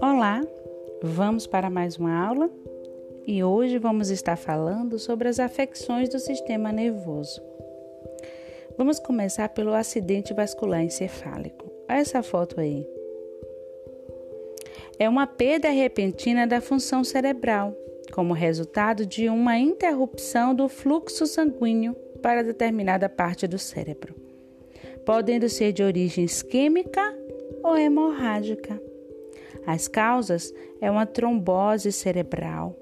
Olá, vamos para mais uma aula e hoje vamos estar falando sobre as afecções do sistema nervoso. Vamos começar pelo acidente vascular encefálico. Olha essa foto aí. É uma perda repentina da função cerebral, como resultado de uma interrupção do fluxo sanguíneo para determinada parte do cérebro, podendo ser de origem isquêmica ou hemorrágica. As causas é uma trombose cerebral,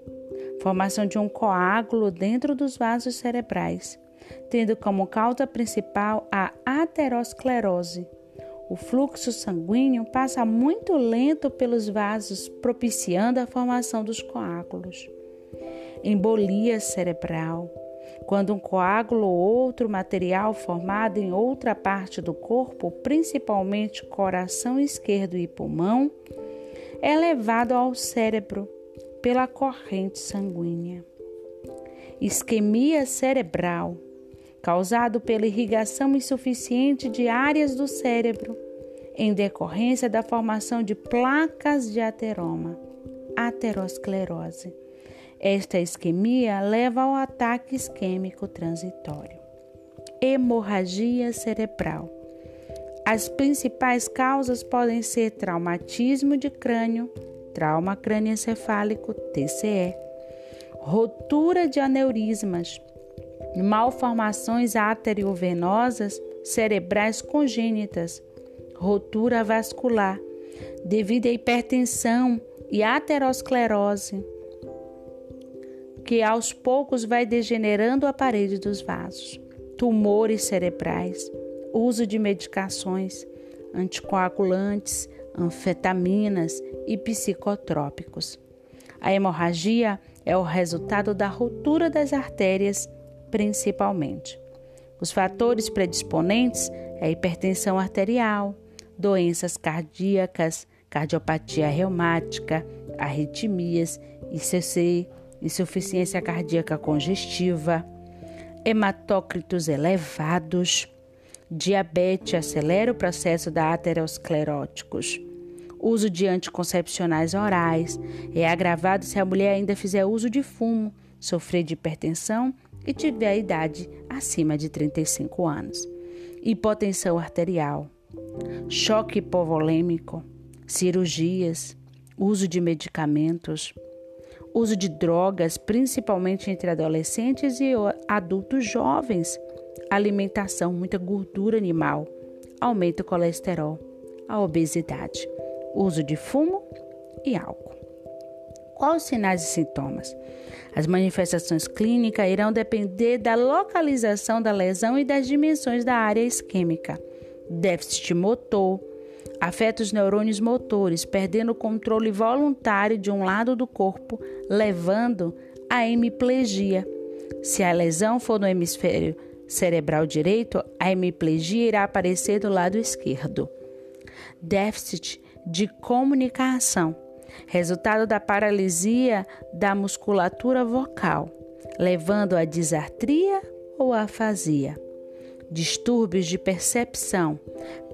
formação de um coágulo dentro dos vasos cerebrais, tendo como causa principal a aterosclerose. O fluxo sanguíneo passa muito lento pelos vasos, propiciando a formação dos coágulos. Embolia cerebral. Quando um coágulo ou outro material formado em outra parte do corpo, principalmente coração esquerdo e pulmão, é levado ao cérebro pela corrente sanguínea. Isquemia cerebral, causado pela irrigação insuficiente de áreas do cérebro, em decorrência da formação de placas de ateroma, aterosclerose. Esta isquemia leva ao ataque isquêmico transitório. Hemorragia cerebral as principais causas podem ser traumatismo de crânio, trauma crânioencefálico, TCE, rotura de aneurismas, malformações arteriovenosas cerebrais congênitas, rotura vascular, devido à hipertensão e aterosclerose, que aos poucos vai degenerando a parede dos vasos, tumores cerebrais, uso de medicações, anticoagulantes, anfetaminas e psicotrópicos. A hemorragia é o resultado da ruptura das artérias, principalmente. Os fatores predisponentes é a hipertensão arterial, doenças cardíacas, cardiopatia reumática, arritmias, ICC, insuficiência cardíaca congestiva, hematócritos elevados, Diabetes acelera o processo da ateroscleróticos. Uso de anticoncepcionais orais é agravado se a mulher ainda fizer uso de fumo, sofrer de hipertensão e tiver a idade acima de 35 anos. Hipotensão arterial, choque hipovolêmico, cirurgias, uso de medicamentos, uso de drogas, principalmente entre adolescentes e adultos jovens alimentação, muita gordura animal, aumenta o colesterol, a obesidade, uso de fumo e álcool. Quais os sinais e sintomas? As manifestações clínicas irão depender da localização da lesão e das dimensões da área isquêmica. Déficit motor, afeta os neurônios motores, perdendo o controle voluntário de um lado do corpo, levando à hemiplegia. Se a lesão for no hemisfério cerebral direito, a hemiplegia irá aparecer do lado esquerdo. Déficit de comunicação, resultado da paralisia da musculatura vocal, levando a disartria ou afasia. Distúrbios de percepção,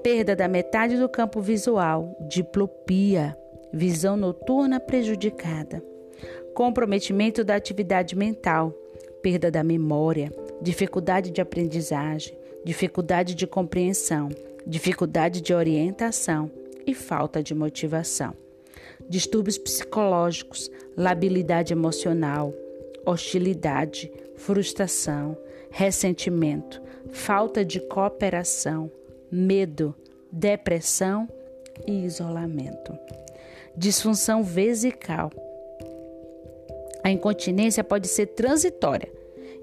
perda da metade do campo visual, diplopia, visão noturna prejudicada, comprometimento da atividade mental, perda da memória, dificuldade de aprendizagem, dificuldade de compreensão, dificuldade de orientação e falta de motivação. Distúrbios psicológicos, labilidade emocional, hostilidade, frustração, ressentimento, falta de cooperação, medo, depressão e isolamento. Disfunção vesical. A incontinência pode ser transitória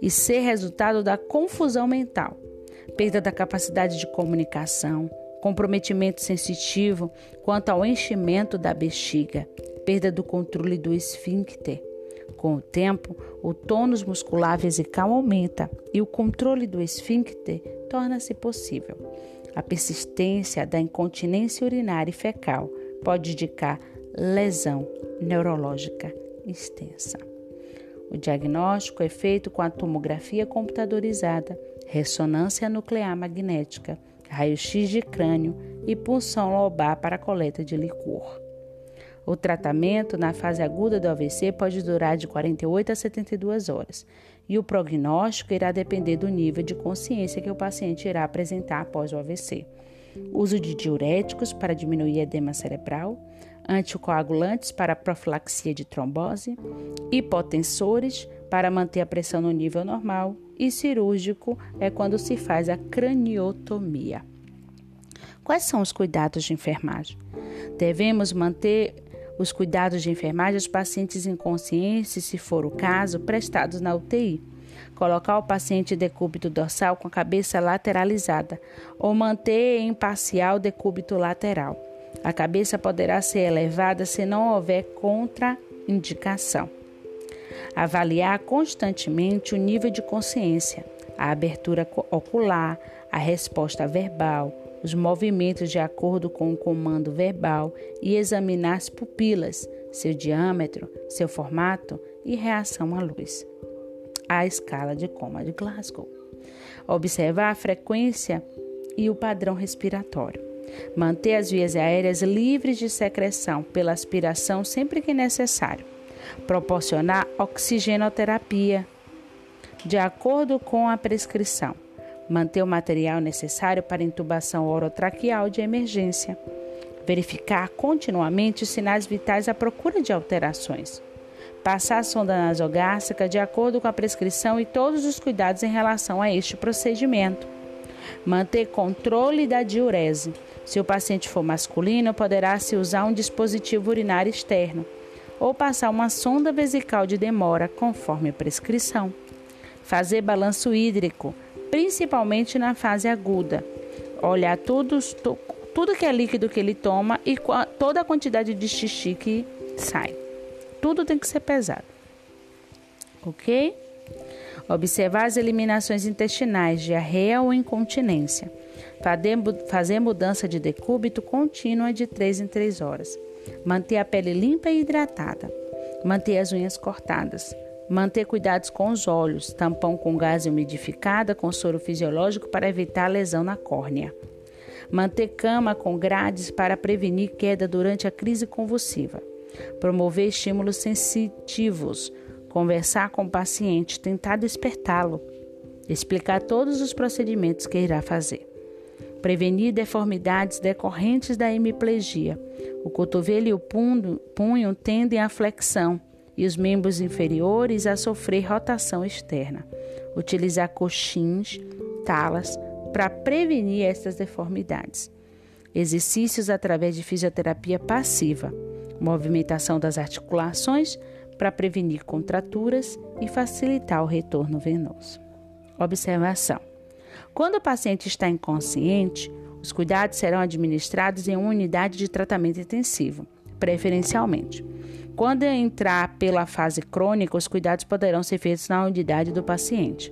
e ser resultado da confusão mental, perda da capacidade de comunicação, comprometimento sensitivo quanto ao enchimento da bexiga, perda do controle do esfíncter. Com o tempo, o tônus muscular vesical aumenta e o controle do esfíncter torna-se possível. A persistência da incontinência urinária e fecal pode indicar lesão neurológica extensa. O diagnóstico é feito com a tomografia computadorizada, ressonância nuclear magnética, raio-x de crânio e punção lobar para coleta de licor. O tratamento na fase aguda do AVC pode durar de 48 a 72 horas e o prognóstico irá depender do nível de consciência que o paciente irá apresentar após o AVC. Uso de diuréticos para diminuir edema cerebral, anticoagulantes para profilaxia de trombose, hipotensores para manter a pressão no nível normal e cirúrgico é quando se faz a craniotomia. Quais são os cuidados de enfermagem? Devemos manter os cuidados de enfermagem aos pacientes inconscientes, se for o caso, prestados na UTI. Colocar o paciente decúbito dorsal com a cabeça lateralizada ou manter em parcial decúbito lateral. A cabeça poderá ser elevada se não houver contraindicação. Avaliar constantemente o nível de consciência, a abertura ocular, a resposta verbal, os movimentos de acordo com o comando verbal e examinar as pupilas, seu diâmetro, seu formato e reação à luz. A escala de coma de Glasgow. Observar a frequência e o padrão respiratório. Manter as vias aéreas livres de secreção pela aspiração sempre que necessário. Proporcionar oxigenoterapia de acordo com a prescrição manter o material necessário para intubação orotraqueal de emergência, verificar continuamente os sinais vitais à procura de alterações, passar a sonda nasogástrica de acordo com a prescrição e todos os cuidados em relação a este procedimento, manter controle da diurese. Se o paciente for masculino, poderá se usar um dispositivo urinário externo ou passar uma sonda vesical de demora, conforme a prescrição. Fazer balanço hídrico, principalmente na fase aguda. Olhar tudo, tudo que é líquido que ele toma e toda a quantidade de xixi que sai. Tudo tem que ser pesado. Ok? Observar as eliminações intestinais, diarreia ou incontinência. Fazer mudança de decúbito contínua de 3 em 3 horas. Manter a pele limpa e hidratada. Manter as unhas cortadas. Manter cuidados com os olhos, tampão com gás umidificada com soro fisiológico para evitar lesão na córnea. Manter cama com grades para prevenir queda durante a crise convulsiva. Promover estímulos sensitivos. Conversar com o paciente, tentar despertá-lo. Explicar todos os procedimentos que irá fazer. Prevenir deformidades decorrentes da hemiplegia. O cotovelo e o punho, punho tendem à flexão e os membros inferiores a sofrer rotação externa. Utilizar coxins, talas, para prevenir estas deformidades. Exercícios através de fisioterapia passiva, movimentação das articulações para prevenir contraturas e facilitar o retorno venoso. Observação: quando o paciente está inconsciente, os cuidados serão administrados em uma unidade de tratamento intensivo, preferencialmente. Quando entrar pela fase crônica, os cuidados poderão ser feitos na unidade do paciente.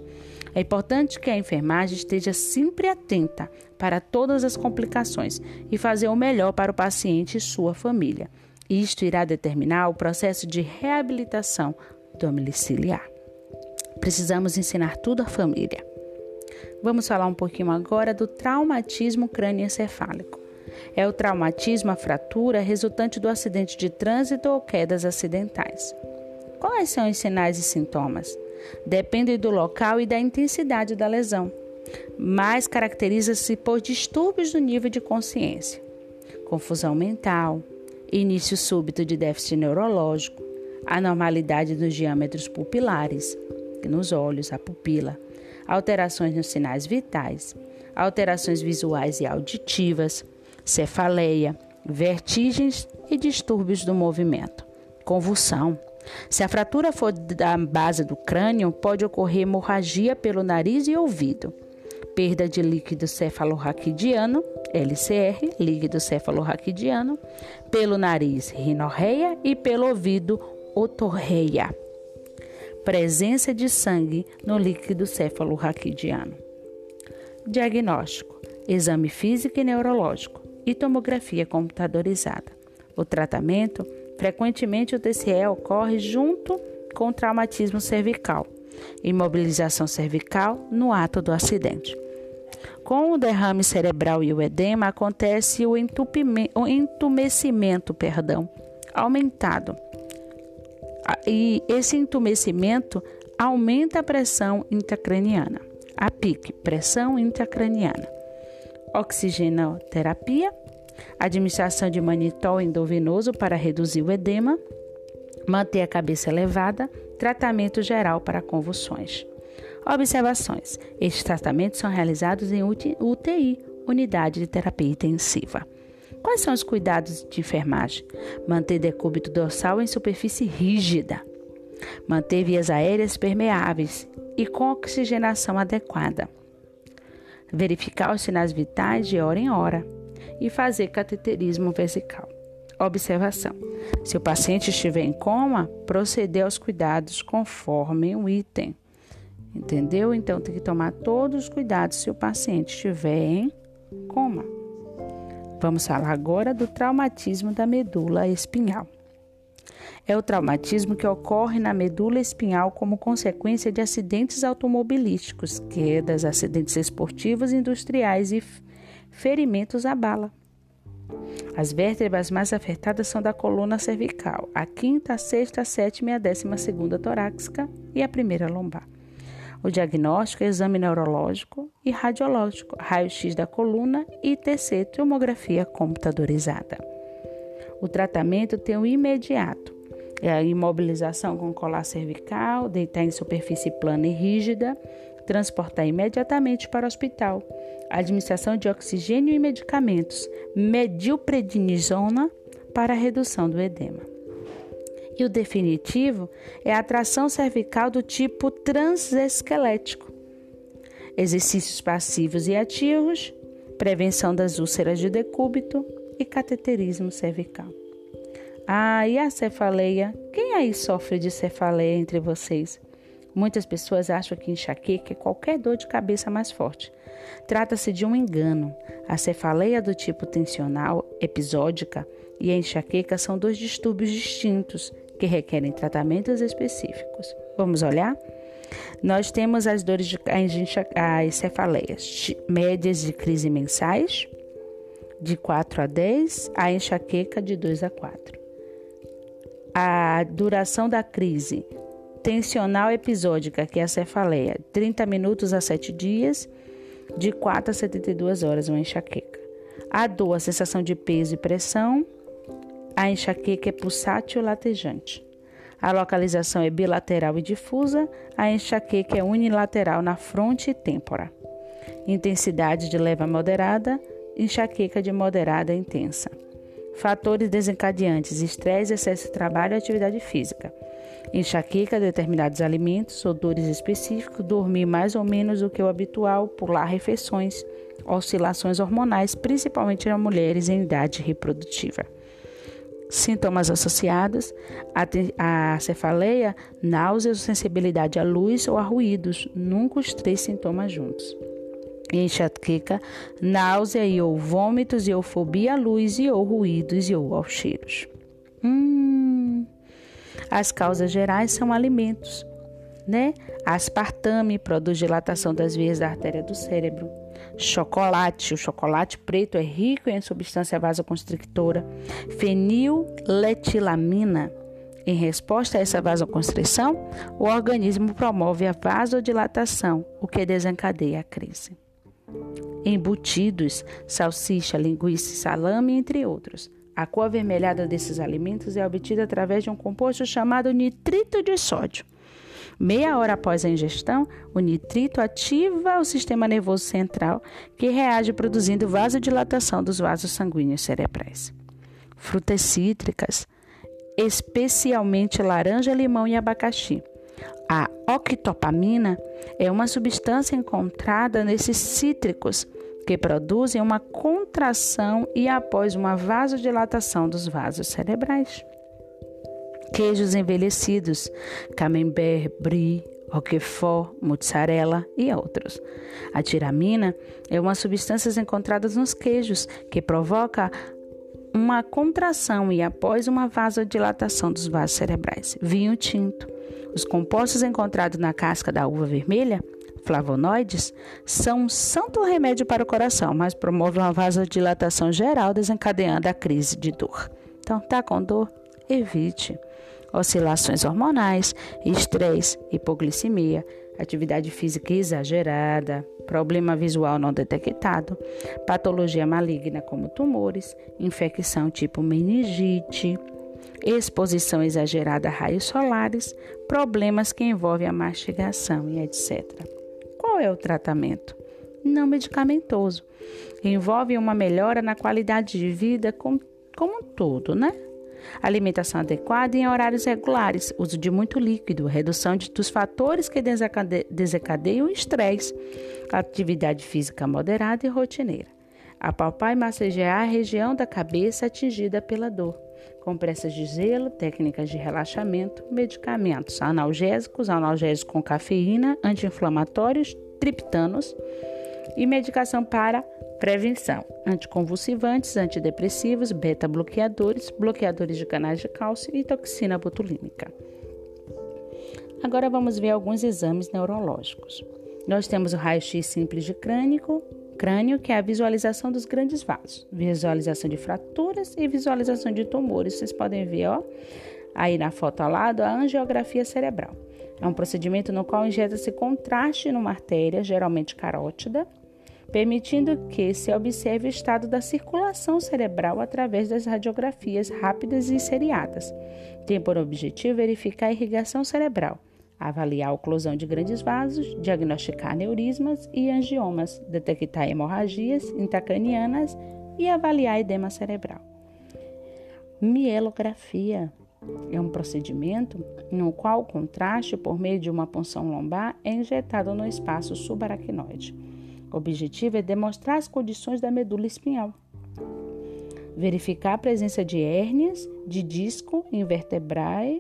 É importante que a enfermagem esteja sempre atenta para todas as complicações e fazer o melhor para o paciente e sua família. Isto irá determinar o processo de reabilitação domiciliar. Precisamos ensinar tudo à família. Vamos falar um pouquinho agora do traumatismo crânioencefálico é o traumatismo, a fratura resultante do acidente de trânsito ou quedas acidentais. Quais são os sinais e sintomas? Dependem do local e da intensidade da lesão, mas caracteriza-se por distúrbios do nível de consciência, confusão mental, início súbito de déficit neurológico, anormalidade nos diâmetros pupilares, nos olhos, a pupila, alterações nos sinais vitais, alterações visuais e auditivas, cefaleia, vertigens e distúrbios do movimento, convulsão. Se a fratura for da base do crânio, pode ocorrer hemorragia pelo nariz e ouvido, perda de líquido cefalorraquidiano, LCR, líquido cefalorraquidiano, pelo nariz, rinorreia e pelo ouvido, otorreia. Presença de sangue no líquido cefalorraquidiano. Diagnóstico: exame físico e neurológico e tomografia computadorizada. O tratamento, frequentemente o TCE ocorre junto com traumatismo cervical, imobilização cervical no ato do acidente. Com o derrame cerebral e o edema acontece o, o entumecimento, perdão, aumentado. E esse entumecimento aumenta a pressão intracraniana. A PIC, pressão intracraniana. Oxigenoterapia, administração de manitol endovenoso para reduzir o edema, manter a cabeça elevada, tratamento geral para convulsões. Observações: estes tratamentos são realizados em UTI, unidade de terapia intensiva. Quais são os cuidados de enfermagem? Manter decúbito dorsal em superfície rígida. Manter vias aéreas permeáveis e com oxigenação adequada. Verificar os sinais vitais de hora em hora e fazer cateterismo vesical. Observação: se o paciente estiver em coma, proceder aos cuidados conforme o item. Entendeu? Então tem que tomar todos os cuidados se o paciente estiver em coma. Vamos falar agora do traumatismo da medula espinhal. É o traumatismo que ocorre na medula espinhal como consequência de acidentes automobilísticos, quedas, acidentes esportivos, industriais e ferimentos à bala. As vértebras mais afetadas são da coluna cervical, a quinta, a sexta, a sétima e a décima segunda torácica e a primeira lombar. O diagnóstico é exame neurológico e radiológico, raio-x da coluna e TC, tomografia computadorizada. O tratamento tem o imediato, é a imobilização com colar cervical, deitar em superfície plana e rígida, transportar imediatamente para o hospital, administração de oxigênio e medicamentos, medilprednisona para redução do edema. E o definitivo é a tração cervical do tipo transesquelético. Exercícios passivos e ativos, prevenção das úlceras de decúbito e cateterismo cervical. Ah, e a cefaleia? Quem aí sofre de cefaleia entre vocês? Muitas pessoas acham que enxaqueca é qualquer dor de cabeça mais forte. Trata-se de um engano. A cefaleia do tipo tensional episódica e a enxaqueca são dois distúrbios distintos que requerem tratamentos específicos. Vamos olhar? Nós temos as dores de as cefaleias médias de crise mensais, de 4 a 10, a enxaqueca de 2 a 4. A duração da crise tensional episódica, que é a cefaleia, 30 minutos a 7 dias, de 4 a 72 horas, uma enxaqueca. A dor, a sensação de peso e pressão, a enxaqueca é pulsátil latejante. A localização é bilateral e difusa. A enxaqueca é unilateral na fronte e têmpora. Intensidade de leve a moderada. Enxaqueca de moderada a intensa. Fatores desencadeantes: estresse, excesso de trabalho e atividade física. Enxaqueca, determinados alimentos, odores específicos, dormir mais ou menos do que o habitual, pular refeições, oscilações hormonais, principalmente nas mulheres em idade reprodutiva. Sintomas associados à cefaleia, náuseas, sensibilidade à luz ou a ruídos, nunca os três sintomas juntos. Enxaqueca, náusea e ou vômitos e ou fobia à luz e ou ruídos e ou aos cheiros. Hum. As causas gerais são alimentos, né? Aspartame produz dilatação das vias da artéria do cérebro. Chocolate, o chocolate preto é rico em substância vasoconstrictora. Feniletilamina. Em resposta a essa vasoconstrição, o organismo promove a vasodilatação, o que desencadeia a crise. Embutidos, salsicha, linguiça, salame, entre outros. A cor avermelhada desses alimentos é obtida através de um composto chamado nitrito de sódio. Meia hora após a ingestão, o nitrito ativa o sistema nervoso central, que reage produzindo vasodilatação dos vasos sanguíneos cerebrais. Frutas cítricas, especialmente laranja, limão e abacaxi. A octopamina é uma substância encontrada nesses cítricos que produzem uma contração e após uma vasodilatação dos vasos cerebrais queijos envelhecidos, camembert, brie, roquefort, mozzarella e outros. A tiramina é uma substância encontrada nos queijos que provoca uma contração e após uma vasodilatação dos vasos cerebrais. Vinho tinto. Os compostos encontrados na casca da uva vermelha flavonoides, são um santo remédio para o coração, mas promovem uma vasodilatação geral, desencadeando a crise de dor. Então, tá com dor? Evite. Oscilações hormonais, estresse, hipoglicemia, atividade física exagerada, problema visual não detectado, patologia maligna como tumores, infecção tipo meningite, exposição exagerada a raios solares, problemas que envolvem a mastigação e etc. Qual é o tratamento? Não medicamentoso. Envolve uma melhora na qualidade de vida como, como um todo, né? Alimentação adequada em horários regulares, uso de muito líquido, redução de, dos fatores que desencadeiam o estresse, atividade física moderada e rotineira. Apalpar e massagear a região da cabeça atingida pela dor compressas de gelo, técnicas de relaxamento, medicamentos analgésicos, analgésicos com cafeína, anti-inflamatórios, triptanos e medicação para prevenção, anticonvulsivantes, antidepressivos, beta-bloqueadores, bloqueadores de canais de cálcio e toxina botulínica. Agora vamos ver alguns exames neurológicos. Nós temos o raio-x simples de crânio, crânio, que é a visualização dos grandes vasos, visualização de fraturas e visualização de tumores. Vocês podem ver, ó, aí na foto ao lado, a angiografia cerebral. É um procedimento no qual injeta-se contraste numa artéria, geralmente carótida, permitindo que se observe o estado da circulação cerebral através das radiografias rápidas e seriadas. Tem por objetivo verificar a irrigação cerebral avaliar a oclusão de grandes vasos, diagnosticar neurismas e angiomas, detectar hemorragias intracranianas e avaliar edema cerebral. Mielografia é um procedimento no qual o contraste por meio de uma punção lombar é injetado no espaço subaracnoide. O objetivo é demonstrar as condições da medula espinhal verificar a presença de hérnias de disco invertebral,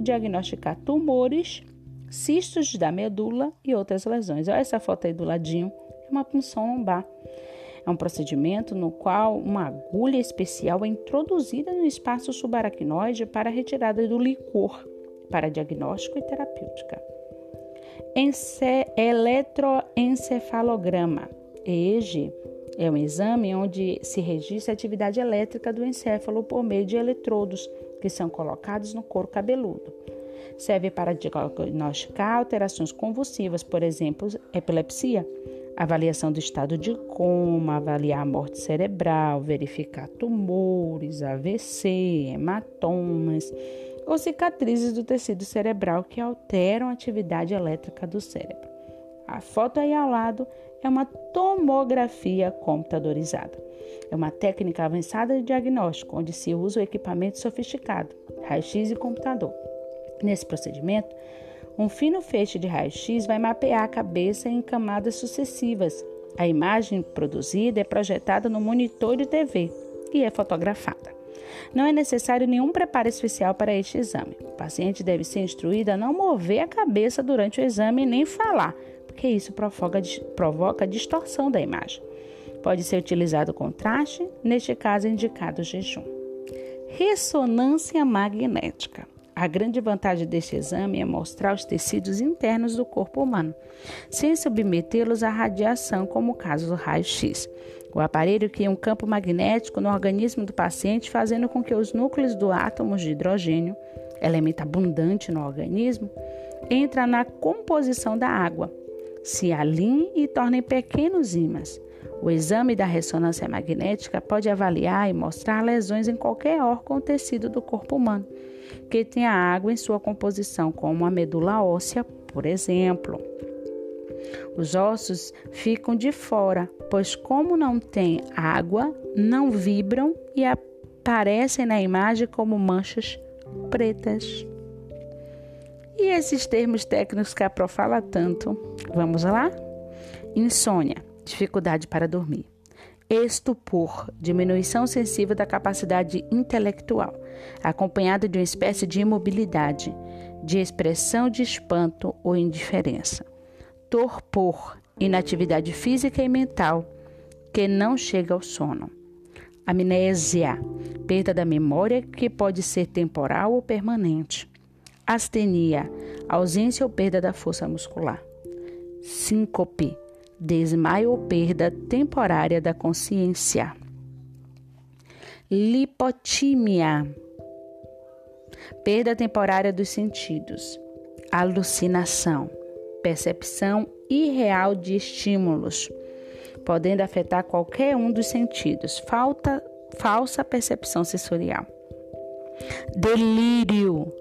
diagnosticar tumores, cistos da medula e outras lesões. Olha essa foto aí do ladinho, é uma punção lombar. É um procedimento no qual uma agulha especial é introduzida no espaço subaracnoide para retirada do licor para diagnóstico e terapêutica. Ence eletroencefalograma, EEG, é um exame onde se registra a atividade elétrica do encéfalo por meio de eletrodos que são colocados no couro cabeludo. Serve para diagnosticar alterações convulsivas, por exemplo, epilepsia, avaliação do estado de coma, avaliar a morte cerebral, verificar tumores, AVC, hematomas ou cicatrizes do tecido cerebral que alteram a atividade elétrica do cérebro. A foto aí ao lado é uma tomografia computadorizada. É uma técnica avançada de diagnóstico onde se usa o equipamento sofisticado, raio-x e computador. Nesse procedimento, um fino feixe de raio-x vai mapear a cabeça em camadas sucessivas. A imagem produzida é projetada no monitor de TV e é fotografada. Não é necessário nenhum preparo especial para este exame. O paciente deve ser instruído a não mover a cabeça durante o exame nem falar, porque isso provoca, provoca distorção da imagem. Pode ser utilizado contraste, neste caso indicado jejum. Ressonância magnética. A grande vantagem deste exame é mostrar os tecidos internos do corpo humano, sem submetê-los à radiação, como o caso do raio-x. O aparelho cria um campo magnético no organismo do paciente, fazendo com que os núcleos do átomos de hidrogênio, elemento abundante no organismo, entrem na composição da água, se alinhem e tornem pequenos ímãs. O exame da ressonância magnética pode avaliar e mostrar lesões em qualquer órgão ou tecido do corpo humano que tenha água em sua composição, como a medula óssea, por exemplo. Os ossos ficam de fora, pois, como não tem água, não vibram e aparecem na imagem como manchas pretas. E esses termos técnicos que a Pro fala tanto? Vamos lá? Insônia, dificuldade para dormir. Estupor, diminuição sensível da capacidade intelectual, acompanhada de uma espécie de imobilidade, de expressão de espanto ou indiferença. Torpor, inatividade física e mental, que não chega ao sono. Amnésia, perda da memória que pode ser temporal ou permanente. Astenia, ausência ou perda da força muscular. síncope, desmaio ou perda temporária da consciência. Lipotímia, perda temporária dos sentidos. Alucinação, percepção irreal de estímulos, podendo afetar qualquer um dos sentidos. Falta, falsa percepção sensorial. Delírio,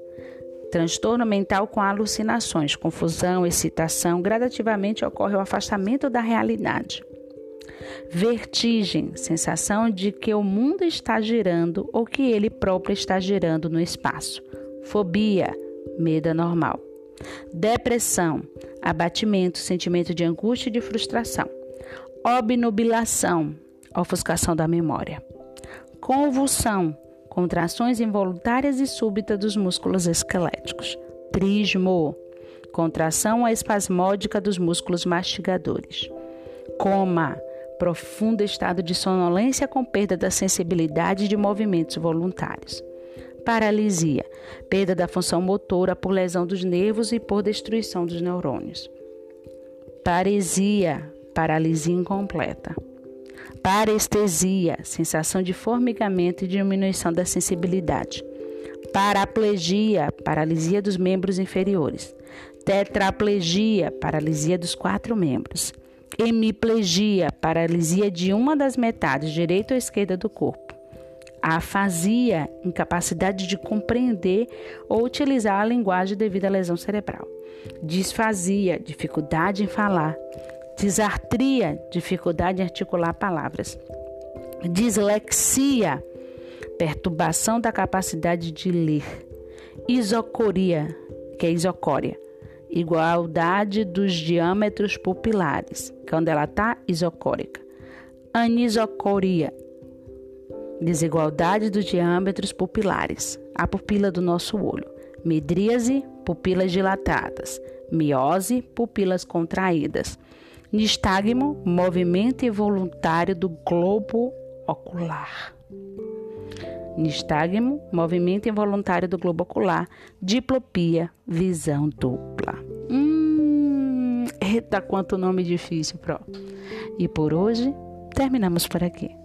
transtorno mental com alucinações, confusão, excitação, gradativamente ocorre o afastamento da realidade. Vertigem, sensação de que o mundo está girando ou que ele próprio está girando no espaço. Fobia, medo anormal. Depressão, abatimento, sentimento de angústia e de frustração. Obnubilação, ofuscação da memória. Convulsão, contrações involuntárias e súbitas dos músculos esqueléticos. Prismo, contração espasmódica dos músculos mastigadores. Coma, profundo estado de sonolência com perda da sensibilidade de movimentos voluntários. Paralisia, perda da função motora por lesão dos nervos e por destruição dos neurônios. Paresia, paralisia incompleta. Parestesia, sensação de formigamento e diminuição da sensibilidade. Paraplegia, paralisia dos membros inferiores. Tetraplegia, paralisia dos quatro membros. Hemiplegia, paralisia de uma das metades, direita ou esquerda do corpo. Afasia, incapacidade de compreender ou utilizar a linguagem devido à lesão cerebral. Disfasia, dificuldade em falar. Disartria, dificuldade em articular palavras. Dislexia, perturbação da capacidade de ler. Isocoria, que é isocória, igualdade dos diâmetros pupilares, quando ela está isocórica. Anisocoria, desigualdade dos diâmetros pupilares, a pupila do nosso olho. Midríase, pupilas dilatadas. Miose, pupilas contraídas. Nistagmo, movimento involuntário do globo ocular. Nistagmo, movimento involuntário do globo ocular. Diplopia, visão dupla. Hum, eita, quanto nome difícil, pro. E por hoje, terminamos por aqui.